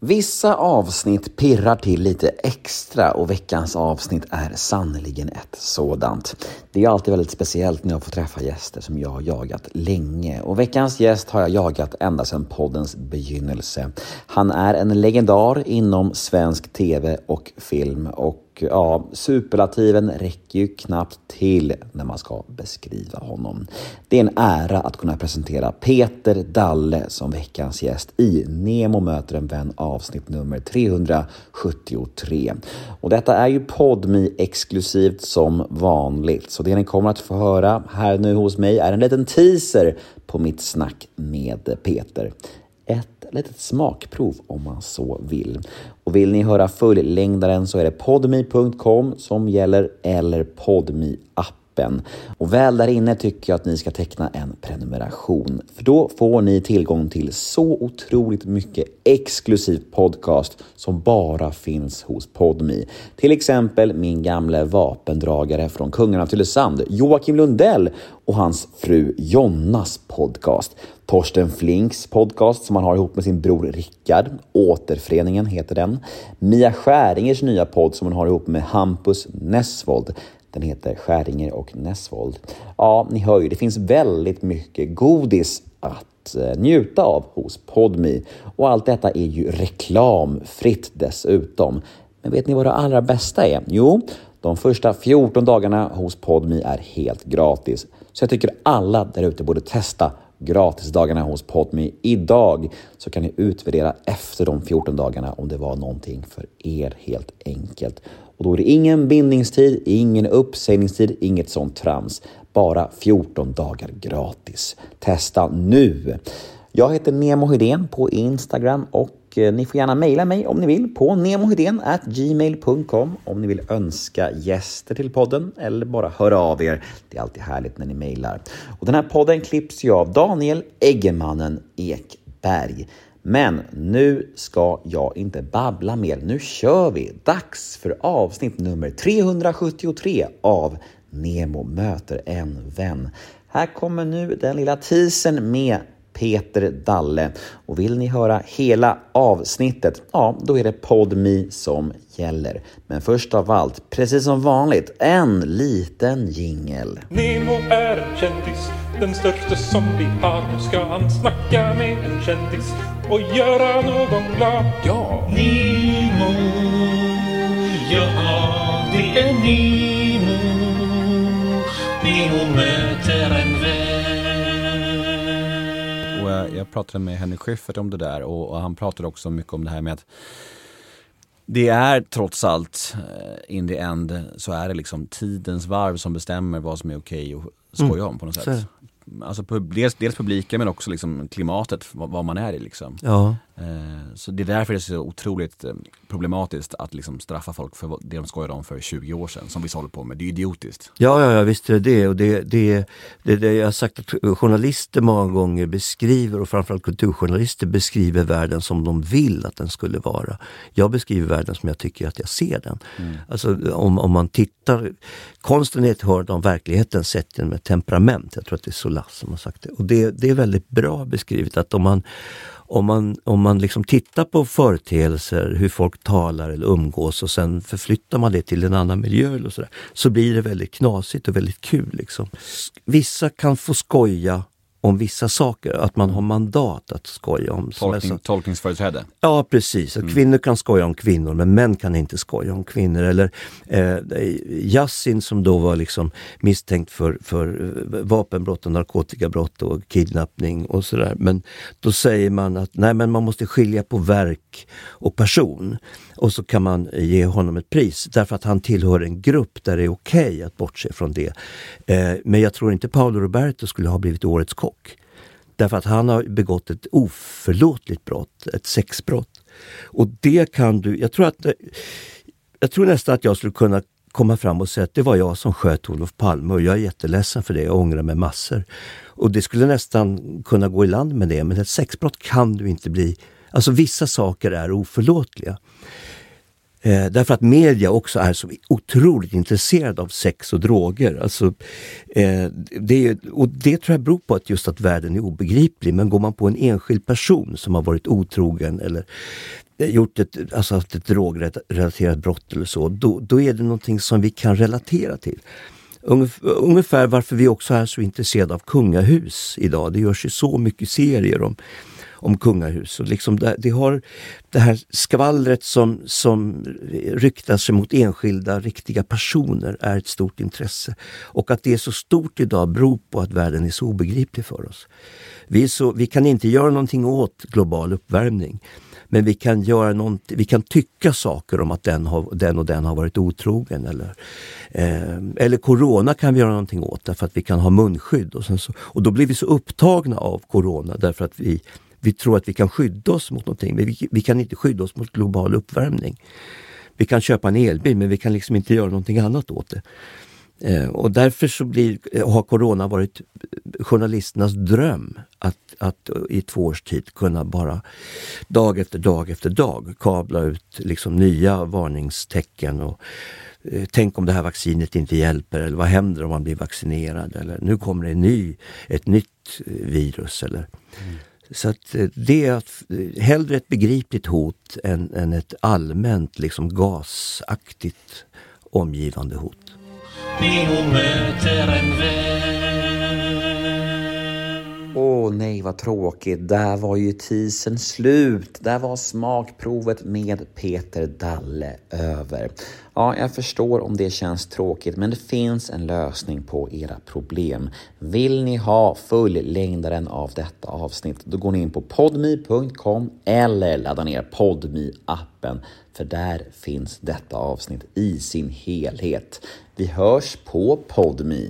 Vissa avsnitt pirrar till lite extra och veckans avsnitt är sannerligen ett sådant. Det är alltid väldigt speciellt när jag får träffa gäster som jag har jagat länge och veckans gäst har jag jagat ända sedan poddens begynnelse. Han är en legendar inom svensk TV och film och ja, superlativen räcker ju knappt till när man ska beskriva honom. Det är en ära att kunna presentera Peter Dalle som veckans gäst i Nemo möter en vän avsnitt nummer 373. Och detta är ju Podmi exklusivt som vanligt, så det ni kommer att få höra här nu hos mig är en liten teaser på mitt snack med Peter. Ett litet smakprov om man så vill. Och vill ni höra fullängdaren så är det podmi.com som gäller eller podmi appen appen. Och väl där inne tycker jag att ni ska teckna en prenumeration. För då får ni tillgång till så otroligt mycket exklusiv podcast som bara finns hos Podmi. Till exempel min gamle vapendragare från Kungarna av Tylösand, Joakim Lundell och hans fru Jonnas podcast. Torsten Flinks podcast som han har ihop med sin bror Rickard. Återföreningen heter den. Mia Skäringers nya podd som hon har ihop med Hampus Nessvold. Den heter Skäringer och Nessvold. Ja, ni hör ju, det finns väldigt mycket godis att eh, njuta av hos Podmi och allt detta är ju reklamfritt dessutom. Men vet ni vad det allra bästa är? Jo, de första 14 dagarna hos Podmi är helt gratis. Så jag tycker alla där ute borde testa gratisdagarna hos Podmi idag så kan ni utvärdera efter de 14 dagarna om det var någonting för er helt enkelt. Och då är det ingen bindningstid, ingen uppsägningstid, inget sånt trams. Bara 14 dagar gratis. Testa nu! Jag heter Nemo Hedén på Instagram och eh, ni får gärna mejla mig om ni vill på gmail.com om ni vill önska gäster till podden eller bara höra av er. Det är alltid härligt när ni mejlar. Och den här podden klipps ju av Daniel Eggemannen Ekberg. Men nu ska jag inte babbla mer. Nu kör vi! Dags för avsnitt nummer 373 av Nemo möter en vän. Här kommer nu den lilla teasern med Peter Dalle. Och vill ni höra hela avsnittet, ja, då är det PodMe som gäller. Men först av allt, precis som vanligt, en liten jingel. Nemo är en kändis, den största som vi har. Nu ska han snacka med en kändis och göra någon glad. Ja! Nemo, ja det är Nemo. Nemo möter en vän. Och jag, jag pratade med Henrik Schyffert om det där och, och han pratade också mycket om det här med att det är trots allt, eh, in the end, så är det liksom tidens varv som bestämmer vad som är okej okay att skoja om på något sätt. Alltså dels, dels publiken men också liksom klimatet, vad, vad man är i liksom. Ja. Eh, så det är därför det är så otroligt eh, problematiskt att liksom straffa folk för det de skojade om för 20 år sedan, som vi håller på med. Det är idiotiskt. Ja, ja, ja visst är det det. Och det, det, det, det jag har sagt att journalister många gånger beskriver, och framförallt kulturjournalister beskriver världen som de vill att den skulle vara. Jag beskriver världen som jag tycker att jag ser den. Mm. Alltså om, om man tittar, konsten är ett hörn av verkligheten sett ett temperament. Jag tror att det är Solas som har sagt det. Och det, det är väldigt bra beskrivet att om man om man, om man liksom tittar på företeelser, hur folk talar eller umgås och sen förflyttar man det till en annan miljö eller så, där, så blir det väldigt knasigt och väldigt kul. Liksom. Vissa kan få skoja om vissa saker, att man har mandat att skoja om. Tolkning, tolkningsföreträde? Ja precis, mm. kvinnor kan skoja om kvinnor men män kan inte skoja om kvinnor. Eller eh, Yassin som då var liksom misstänkt för, för eh, vapenbrott och narkotikabrott och kidnappning och sådär. Men då säger man att nej men man måste skilja på verk och person. Och så kan man ge honom ett pris därför att han tillhör en grupp där det är okej okay att bortse från det. Eh, men jag tror inte Paolo Roberto skulle ha blivit årets kock. Därför att han har begått ett oförlåtligt brott, ett sexbrott. Och det kan du, jag tror att eh, jag tror nästan att jag skulle kunna komma fram och säga att det var jag som sköt Olof Palme och jag är jätteledsen för det, jag ångrar mig massor. Och det skulle nästan kunna gå i land med det, men ett sexbrott kan du inte bli. Alltså vissa saker är oförlåtliga. Eh, därför att media också är så otroligt intresserad av sex och droger. Alltså, eh, det, och det tror jag beror på att just att världen är obegriplig. Men går man på en enskild person som har varit otrogen eller eh, gjort ett, alltså haft ett drogrelaterat brott eller så, då, då är det någonting som vi kan relatera till. Ungefär varför vi också är så intresserade av kungahus idag. Det görs ju så mycket serier om, om kungahus. Och liksom det, det, har det här skvallret som, som ryktar sig mot enskilda riktiga personer är ett stort intresse. Och att det är så stort idag beror på att världen är så obegriplig för oss. Vi, så, vi kan inte göra någonting åt global uppvärmning. Men vi kan, göra vi kan tycka saker om att den, har, den och den har varit otrogen. Eller, eh, eller corona kan vi göra någonting åt därför att vi kan ha munskydd. Och, så, och då blir vi så upptagna av corona därför att vi, vi tror att vi kan skydda oss mot någonting. Men vi, vi kan inte skydda oss mot global uppvärmning. Vi kan köpa en elbil men vi kan liksom inte göra någonting annat åt det. Eh, och därför så blir, eh, har Corona varit eh, journalisternas dröm att, att eh, i två års tid kunna bara dag efter dag efter dag kabla ut liksom nya varningstecken. Och, eh, Tänk om det här vaccinet inte hjälper eller vad händer om man blir vaccinerad? Eller nu kommer det en ny, ett nytt virus. Eller. Mm. Så att eh, det är att, eh, hellre ett begripligt hot än, än ett allmänt liksom gasaktigt omgivande hot. Åh oh. Åh nej vad tråkigt, där var ju tisen slut. Där var smakprovet med Peter Dalle över. Ja, jag förstår om det känns tråkigt, men det finns en lösning på era problem. Vill ni ha fullängdaren av detta avsnitt, då går ni in på podme.com eller laddar ner podme appen för där finns detta avsnitt i sin helhet. Vi hörs på Podme.